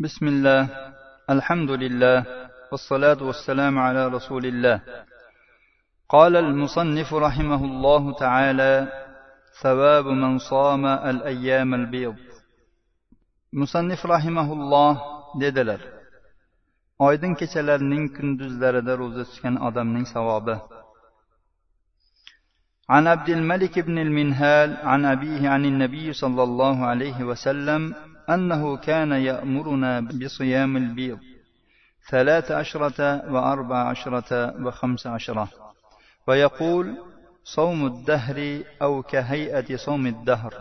بسم الله الحمد لله والصلاة والسلام على رسول الله قال المصنف رحمه الله تعالى ثواب من صام الأيام البيض مصنف رحمه الله dedilar oydin kechalarning kunduzlarida ro'za tutgan odamning savobi عن عبد الملك بن المنهال عن أبيه عن النبي صلى الله عليه وسلم أنه كان يأمرنا بصيام البيض ثلاث عشرة وأربع عشرة وخمس عشرة. ويقول صوم الدهر أو كهيئة صوم الدهر.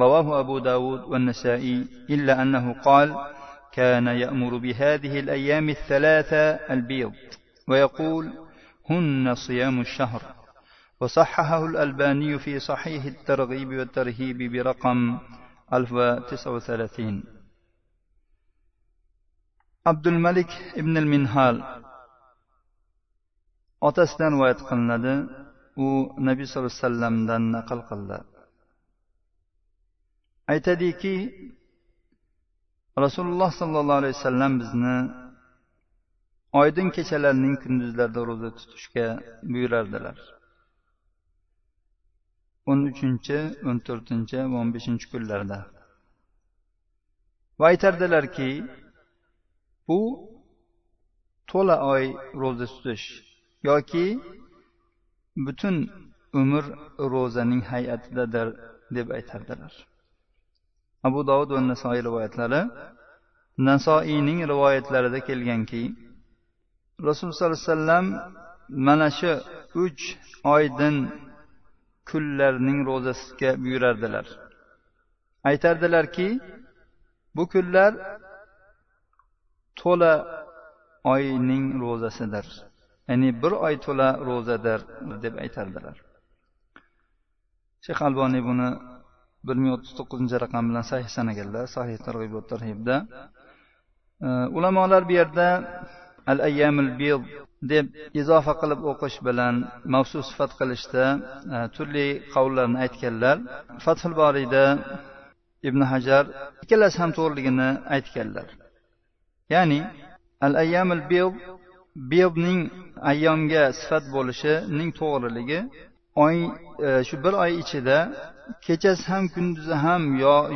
رواه أبو داود والنسائي إلا أنه قال كان يأمر بهذه الأيام الثلاثة البيض. ويقول هن صيام الشهر. وصححه الألباني في صحيح الترغيب والترهيب برقم 1039 abdul malik ibn al minhal otasidan rivoyat qilinadi. U nabiy sallallohu alayhi vasallamdan naql qildi. Aytadiki rasululloh sollallohu alayhi vasallam bizni oydin kechalarning kunduzlarda ro'za tutishga buyurardilar. O'n uchinchi o'n to'rtinchi va o'n beshinchi kunlarda. Va aytardilarki bu to'la oy ro'za tutish yoki butun umr ro'zaning hay'atidadir deb aytardilar. Abu dovud va nasoiy rivoyatlari nasoiyning rivoyatlarida kelganki rasululloh sollallohu alayhi vasallam mana shu uch oydin kunlarning ro'zasiga buyurardilar. Aytardilarki bu kunlar to'la oyning ro'zasidir. Ya'ni bir oy to'la ro'zadir deb aytardilar. Shayx alboniy buni bir ming o'ttiz to'qqizinchi raqam bilan sahih sanaganlar sahih targ'ibot tarhibda. Ulamolar bu yerda al ayyamul bid deb izofa qilib o'qish bilan mavsu sifat qilishda e, turli qavllarni aytganlar. Fathul boriyda ibn hajar ikkalasi ham to'g'riligini aytganlar. Ya'ni al ayyamul bid bidning ayyomga sifat bo'lishining to'g'riligi oy e, shu bir oy ichida kechasi ham kunduzi ham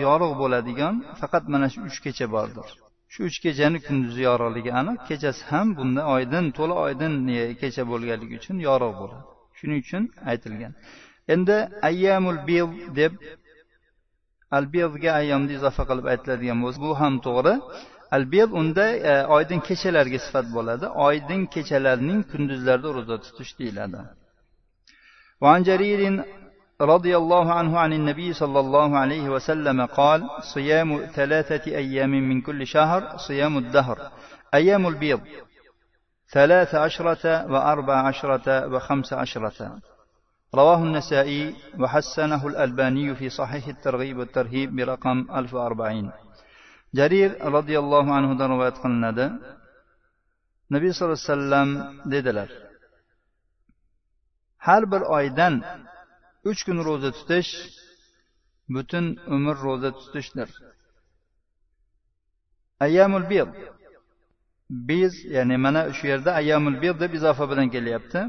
yorug' bo'ladigan faqat mana shu uch kecha bordir. shu uch kechani kunduzi yorug'ligi aniq kechasi ham bunda oydin to'la oydin kecha bo'lganligi uchun yorug' bo'ladi shuning uchun aytilgan endi ayyamul bil deb al bilga ayyomni izofa qilib aytiladigan bo'lsa bu ham to'g'ri al bil unda e, oydin kechalarga sifat bo'ladi oydin kechalarning kunduzlarida ro'za tutish deyiladi وعن جرير رضي الله عنه عن النبي صلى الله عليه وسلم قال صيام ثلاثة أيام من كل شهر صيام الدهر. أيام البيض ثلاث عشرة وأربع عشرة وخمس عشرة. رواه النسائي وحسنه الألباني في صحيح الترغيب والترهيب برقم 1040 jarir roziyallohu anhudan rivoyat qilinadi nabiy sallallohu alayhi vasallam dedilar har bir oydan uch kun ro'za tutish butun umr ro'za tutishdir. Ayyamul bir biz ya'ni mana shu yerda ayyamul bir deb izofa bilan kelyapti.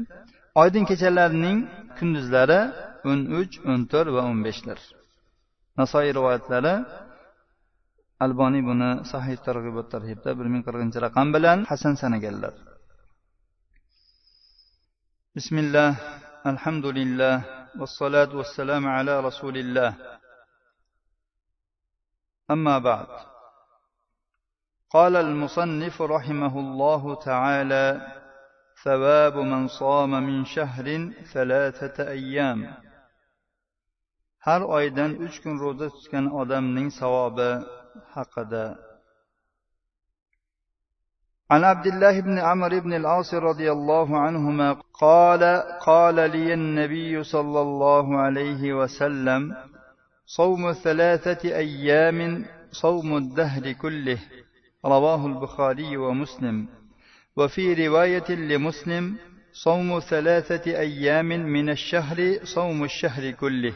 Oydin kechalarning kunduzlari o'n uch o'n to'rt va o'n beshdir. Nasoiy rivoyatlari alboniy buni sahih targ'ibot tarhibda bir ming qirqinchi raqam bilan hasan sanaganlar. Bismillah alhamdulillah والصلاة والسلام على رسول الله أما بعد قال المصنف رحمه الله تعالى ثواب من صام من شهر ثلاثة أيام har oydan uch kun ro'za tutgan odamning savobi haqida عن عبد الله بن عمرو بن العاص رضي الله عنهما قال قال لي النبي صلى الله عليه وسلم صوم ثلاثة أيام صوم الدهر كله رواه البخاري ومسلم. وفي رواية لمسلم صوم ثلاثة أيام من الشهر صوم الشهر كله.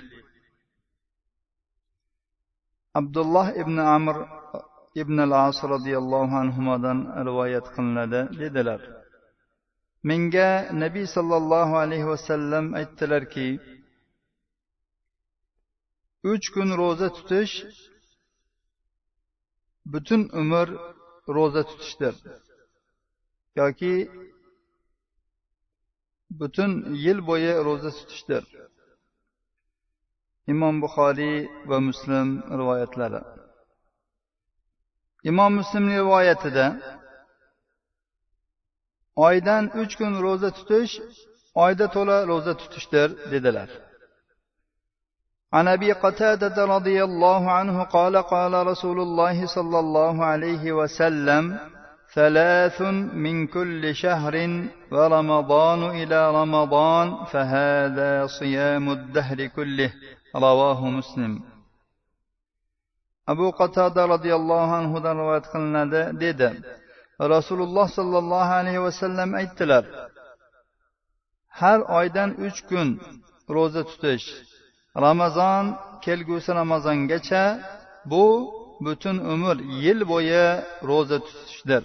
عبد الله بن عمرو ibn as roziyallohu anhudan rivoyat qilinadi dedilar menga nabiy sollallohu alayhi vasallam aytdilarki uch kun ro'za tutish butun umr ro'za tutishdir. Yoki butun yil bo'yi ro'za tutishdir. İmom buxoriy va muslim rivoyatlari imom muslimning rivoyatida oydan uch kun ro'za tutish oyda to'la ro'za tutishdir dedilar عن ابي قتاده رضي الله عنه قال قال رسول الله صلى الله عليه وسلم ثلاث من كل شهر ورمضان الى رمضان فهذا صيام الدهر كله رواه مسلم abu qatada roziyallohu anhudan rivoyat qilinadi dedi. Rasululloh sollallohu alayhi vasallam aytdilar har oydan uch kun ro'za tutish ramazon kelgusi ramazongacha bu butun umr yil bo'yi ro'za tutishdir.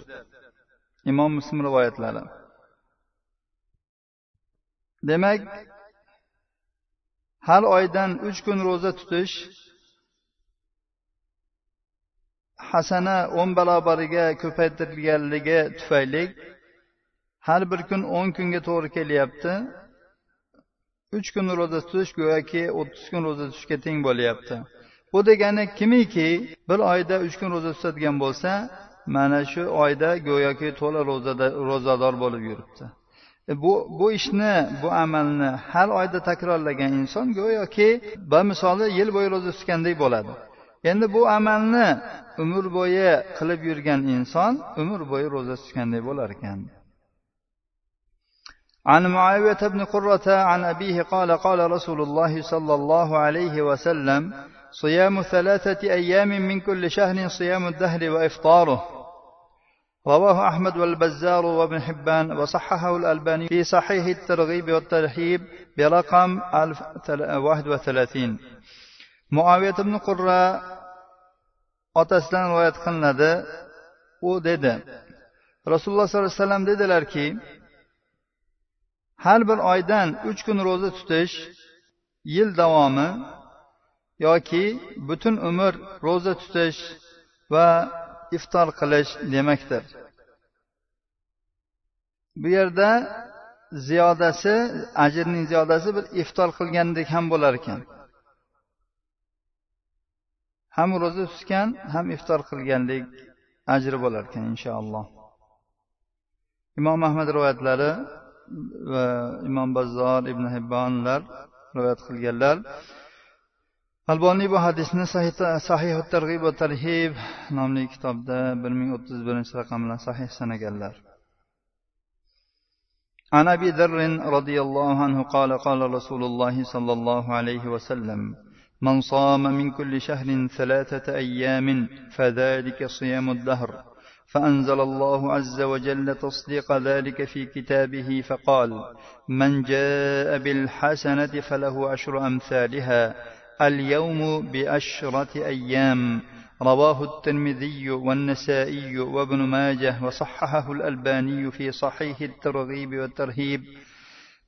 İmom muslim rivoyatlari. Demak har oydan uch kun ro'za tutish hasana o'n barobariga ko'paytirilganligi tufayli har bir kun o'n kunga to'g'ri kelyapti. Uch kun ro'za tutish go'yoki o'ttiz kun ro'za tutishga teng bo'lyapti. Bu degani kimiki bir oyda uch kun ro'za tutadigan bo'lsa mana shu oyda go'yoki to'la ro'zada ro'zador bo'lib yuribdi. E, bu bu ishni bu amalni har oyda takrorlagan inson go'yoki bamisoli yil bo'yi ro'za tutgandek bo'ladi. Endi bu amalni umr bo'yi qilib yurgan inson umr bo'yi ro'za tutgandek bo'lar ekan. عن معاوية بن قرة عن أبيه قال قال رسول الله صلى الله عليه وسلم صيام ثلاثة أيام من كل شهر صيام الدهر وإفطاره رواه أحمد والبزار وابن حبان وصححه الألباني في صحيح الترغيب والترهيب برقم 1031 muaviyat ibn qurra otasidan rivoyat qilinadi. U dedi rasululloh sollallohu alayhi vasallam dedilarki har bir oydan uch kun ro'za tutish yil davomi yoki butun umr ro'za tutish va iftor qilish demakdir. Bu yerda ziyodasi ajrning ziyodasi bir iftor qilgandek ham bo'lar ekan. ham ro'za tutgan ham iftor qilgandek ajri bo'lar ekan inshaalloh imom ahmad rivoyatlari va imom bazzor ibn hibbonlar rivoyat qilganlar alboniy bu hadisni sahih targ'ib va tarhib nomli kitobda bir ming o'ttiz birinchi raqam bilan sahih sanaganlar عن ابي ذر رضي الله عنه قال قال رسول الله صلى الله عليه وسلم من صام من كل شهر ثلاثة أيام فذلك صيام الدهر. فأنزل الله عز وجل تصديق ذلك في كتابه فقال من جاء بالحسنة فله عشر أمثالها اليوم بعشرة أيام. رواه الترمذي والنسائي وابن ماجه وصححه الألباني في صحيح الترغيب والترهيب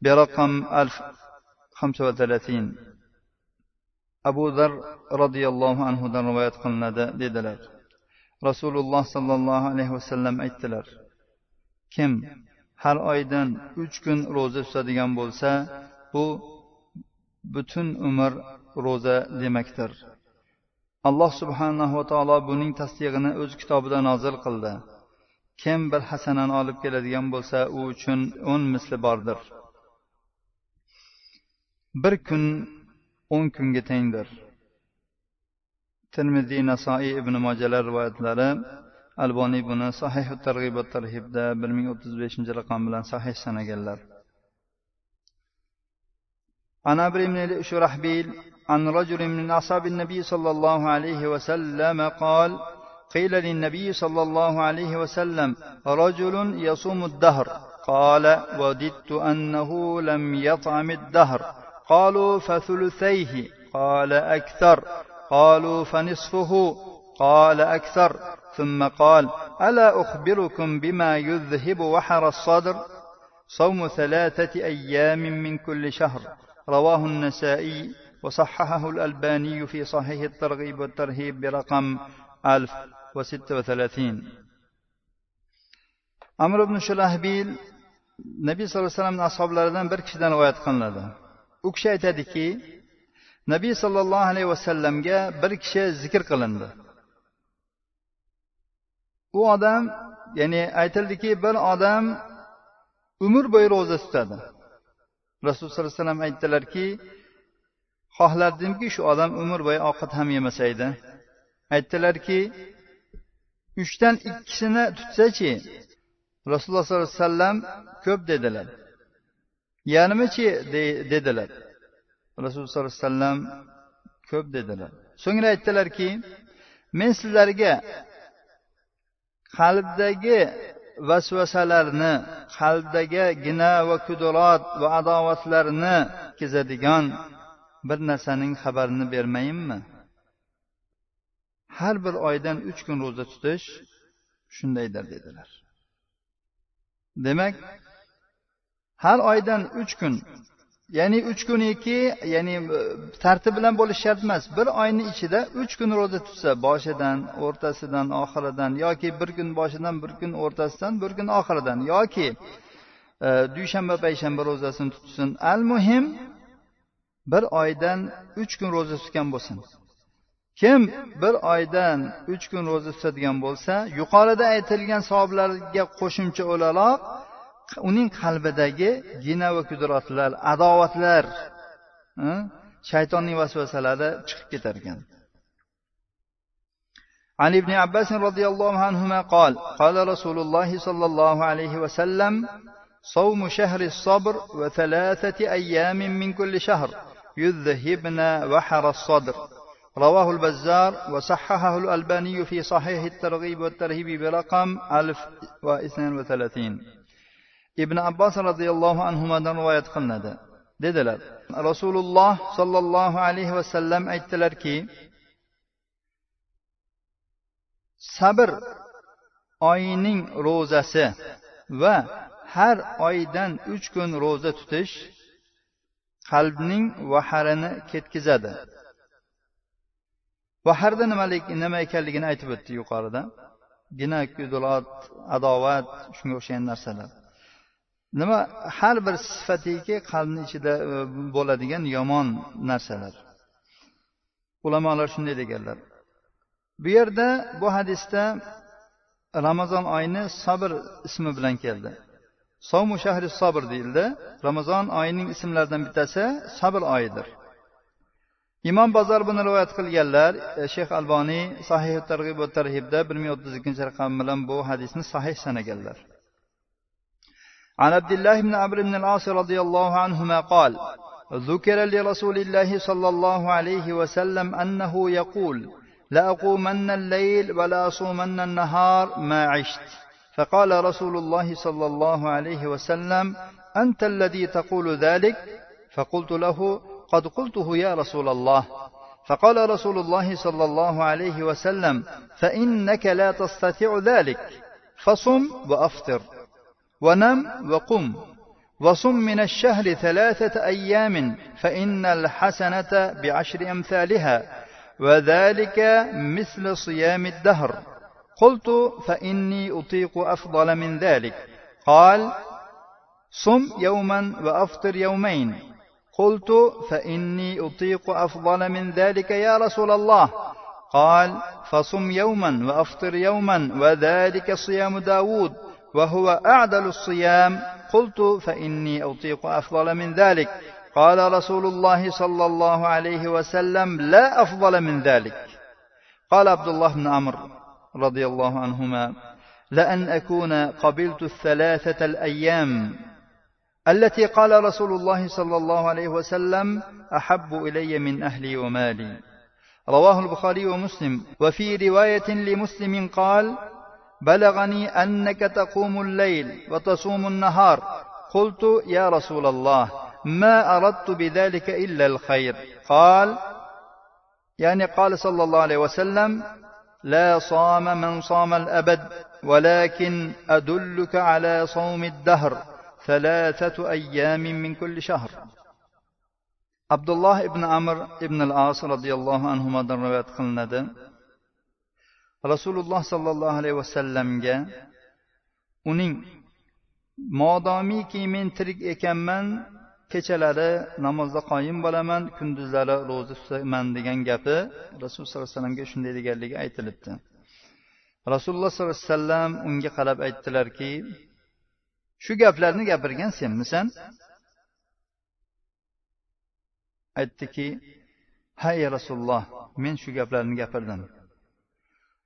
برقم 1035 abu zar roziyallohu anhudan rivoyat qilinadi dedilar. Rasululloh sollallohu alayhi vasallam aytdilar kim har oydan uch kun ro'za tutadigan bo'lsa bu butun umr ro'za demakdir. Alloh subhanahu va taolo buning tasdig'ini o'z kitobida nozil qildi. Kim bir hasanani olib keladigan bo'lsa u uchun o'n misli bordir. Bir kun o'n kunga tengdir termiziy nasoiy ibn mojalar rivoyatlari alboniy buni sahih targ'ibot tarhibda bir ming o'ttiz beshinchi raqam bilan sahih sanaganlar عن عمرو بن شرحبيل عن رجل من أصحاب النبي صلى الله عليه وسلم قال قيل للنبي صلى الله عليه وسلم رجل يصوم الدهر قال وددت أنه لم يطعم الدهر قالوا فثلثيه قال أكثر. قالوا فنصفه قال أكثر. ثم قال ألا أخبركم بما يذهب وحر الصدر؟ صوم ثلاثة أيام من كل شهر. رواه النسائي وصححه الألباني في صحيح الترغيب والترهيب برقم 1036 أمر بن شلهبيل nabiy sallallohu alayhi vasallamni ashoblaridan bir kishidan rivoyat qilinadi. U kishi aytadiki nabiy sollallohu alayhi vasallamga bir kishi zikr qilindi. U odam ya'ni aytildiki bir odam umr bo'yi ro'za tutadi. Rasululloh sollallohu alayhi vasallam aytdilarki xohlardimki shu odam umr bo'yi ovqat ham yemasaydi aytdilarki uchdan ikkisini tutsachi rasululloh sollallohu alayhi vasallam ko'p dedilar. Yarmichi dedilar. Rasululloh sollallohu alayhi vasallam ko'p dedilar. So'ngra aytdilarki men sizlarga qalbdagi vasvasalarni qalbdagi gina va kudurot va adovatlarni kezadigan bir narsaning xabarini bermayinmi? Har bir oydan uch kun ro'za tutish shundaydir dedilar. Demak har oydan uch kun. Ya'ni uch kuniki ya'ni e, tartib bilan bo'lishi shart emas. Bir oyni ichida uch kun ro'za tutsa boshidan o'rtasidan oxiridan yoki bir kun boshidan bir kun o'rtasidan bir kun oxiridan yoki e, dushanba payshanba ro'zasini tutsin. Al muhim bir oydan uch kun ro'za tutgan bo'lsin. Kim bir oydan uch kun ro'za tutadigan bo'lsa yuqorida aytilgan savoblarga qo'shimcha o'laroq uning qalbidagi gina va kudratlar adovatlar shaytonning vasvasalari chiqib ketar ekan عن ابن عباس رضي الله عنهما قال قال رسول الله صلى الله عليه وسلم صوم شهر الصبر وثلاثة أيام من كل شهر يذهبن وحر الصدر رواه البزار وصححه الألباني في صحيح الترغيب والترهيب برقم 1032 ibn abbos roziyallohu anhudan rivoyat qilinadi. Dedilar rasululloh sollallohu alayhi vasallam aytdilarki sabr oyining ro'zasi va har oydan uch kun ro'za tutish qalbning vaharini ketkazadi. Vaharda nimalik nima ekanligini aytib o'tdi yuqorida. Gina kudulot adovat shunga o'xshagan narsalar. Nima har bir sifatiki qalbni ichida e, bo'ladigan yomon narsalar. Ulamolar shunday deganlar. Bu yerda bu hadisda ramazon oyini sabr ismi bilan keldi. Somu shahri sabr deyildi. Ramazon oyining ismlaridan bittasi sabr oyidir. Imom bozor buni rivoyat qilganlar e, shayx alboniy sahih targ'ib va tarhibda bir ming o'ttiz ikkinchi raqam bilan bu hadisni sahih sanaganlar. عن عبد الله بن عمرو بن العاص رضي الله عنهما قال ذكر لرسول الله صلى الله عليه وسلم أنه يقول لأقومن الليل ولا أصومن النهار ما عشت. فقال رسول الله صلى الله عليه وسلم أنت الذي تقول ذلك؟ فقلت له قد قلته يا رسول الله. فقال رسول الله صلى الله عليه وسلم فإنك لا تستطيع ذلك فصم وأفطر. ونم وقم وصم من الشهر ثلاثة أيام فإن الحسنة بعشر أمثالها وذلك مثل صيام الدهر. قلت فإني أطيق أفضل من ذلك. قال صم يوما وأفطر يومين. قلت فإني أطيق أفضل من ذلك يا رسول الله. قال فصم يوما وأفطر يوما وذلك صيام داود. وهو أعدل الصيام قلت فإني أطيق أفضل من ذلك. قال رسول الله صلى الله عليه وسلم لا أفضل من ذلك. قال عبد الله بن عمرو رضي الله عنهما لأن أكون قبلت الثلاثة الأيام التي قال رسول الله صلى الله عليه وسلم أحب إلي من أهلي ومالي. رواه البخاري ومسلم. وفي رواية لمسلم قال بلغني أنك تقوم الليل وتصوم النهار. قلت يا رسول الله ما أردت بذلك إلا الخير. قال يعني قال صلى الله عليه وسلم لا صام من صام الأبد ولكن أدلك على صوم الدهر ثلاثة أيام من كل شهر. عبد الله ibn amr ibn al as roziyallohu anhudan rivoyat qilinadi rasululloh sollallohu alayhi vasallamga uning modomiki men tirik ekanman kechalari namozda qoyim bo'laman kunduzlari ro'za tutaman degan gapi rasululloh sollallohu alayhi vasallamga shunday deganligi aytilibdi. Rasululloh sollallohu alayhi vasallam unga qarab aytdilarki shu gaplarni gapirgan senmisan aytdiki ha ey rasululloh men shu gaplarni gapirdim.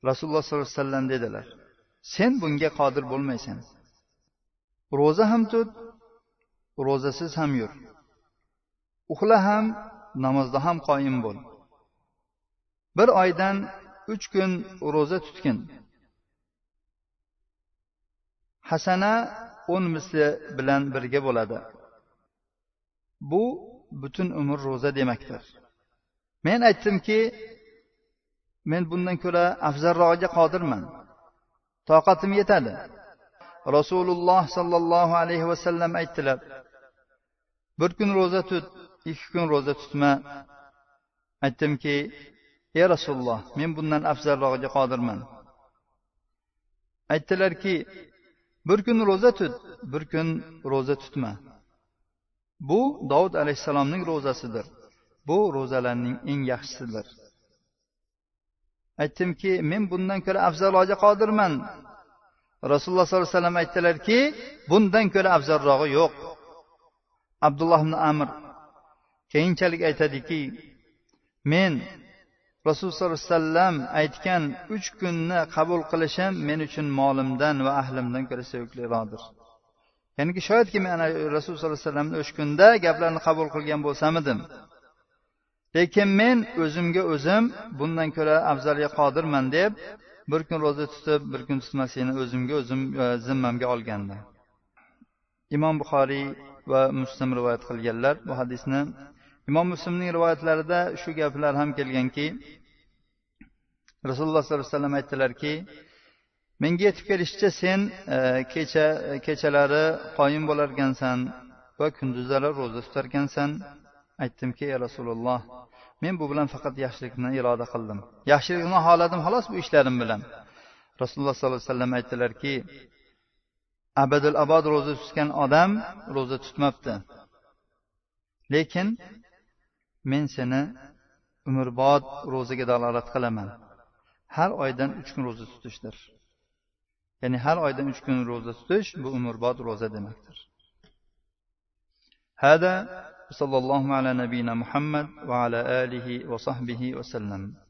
Rasululloh sollallohu alayhi vasallam dedilar sen bunga qodir bo'lmaysan. Ro'za ham tut ro'zasiz ham yur. Uxla ham namozda ham qoyim bo'l. Bir oydan uch kun ro'za tutgin. Hasana o'n misli bilan birga bo'ladi. Bu butun umr ro'za demakdir. Men aytdimki men bundan ko'ra afzalrog'iga qodirman. Toqatim yetadi. Rasululloh sollallohu alayhi vasallam aytdilar bir kun ro'za tut ikki kun ro'za tutma. Aytdimki ey rasululloh men bundan afzalrog'iga qodirman. Aytdilarki bir kun ro'za tut bir kun ro'za tutma. Bu dovud alayhissalomning ro'zasidir. Bu ro'zalarning eng yaxshisidir. Aytdimki men bundan ko'ra afzalroqga qodirman. Rasululloh sollallohu alayhi vasallam aytdilarki bundan ko'ra afzalrog'i yo'q. Abdulloh ibn amr keyinchalik aytadiki men rasululloh sollallohu alayhi vasallam aytgan uch kunni qabul qilishim men uchun molimdan va ahlimdan ko'ra sevikliroqdir ya'niki shoyatki men rasululloh sollallohu alayhi vasallamni o'sha kunda gaplarini qabul qilgan bo'lsamidim. Lekin men o'zimga o'zim bundan ko'ra afzalga qodirman deb bir kun ro'za tutib bir kun tutmaslikni o'zimga o'zim e, zimmamga olgandi. Imom buxoriy va muslim rivoyat qilganlar bu hadisni. Imom muslimning rivoyatlarida shu gaplar ham kelganki rasululloh sollallohu alayhi vasallam aytdilarki menga yetib kelishicha sen e, kecha e, kechalari qoyim bo'larkansan va kunduzlari ro'za tutarkansan. aytdimki ey rasululloh men bu bilan faqat yaxshilikni iroda qildim. Yaxshilikni xohladim xolos bu ishlarim bilan. Rasululloh sollallohu alayhi vasallam aytdilarki abadul abod ro'za tutgan odam ro'za tutmabdi. Lekin men seni umrbod ro'zaga dalolat qilaman. Har oydan uch kun ro'za tutishdir. Ya'ni har oydan uch kun ro'za tutish bu umrbod ro'za demakdir. Hada صلى الله على نبينا محمد وعلى آله وصحبه وسلم.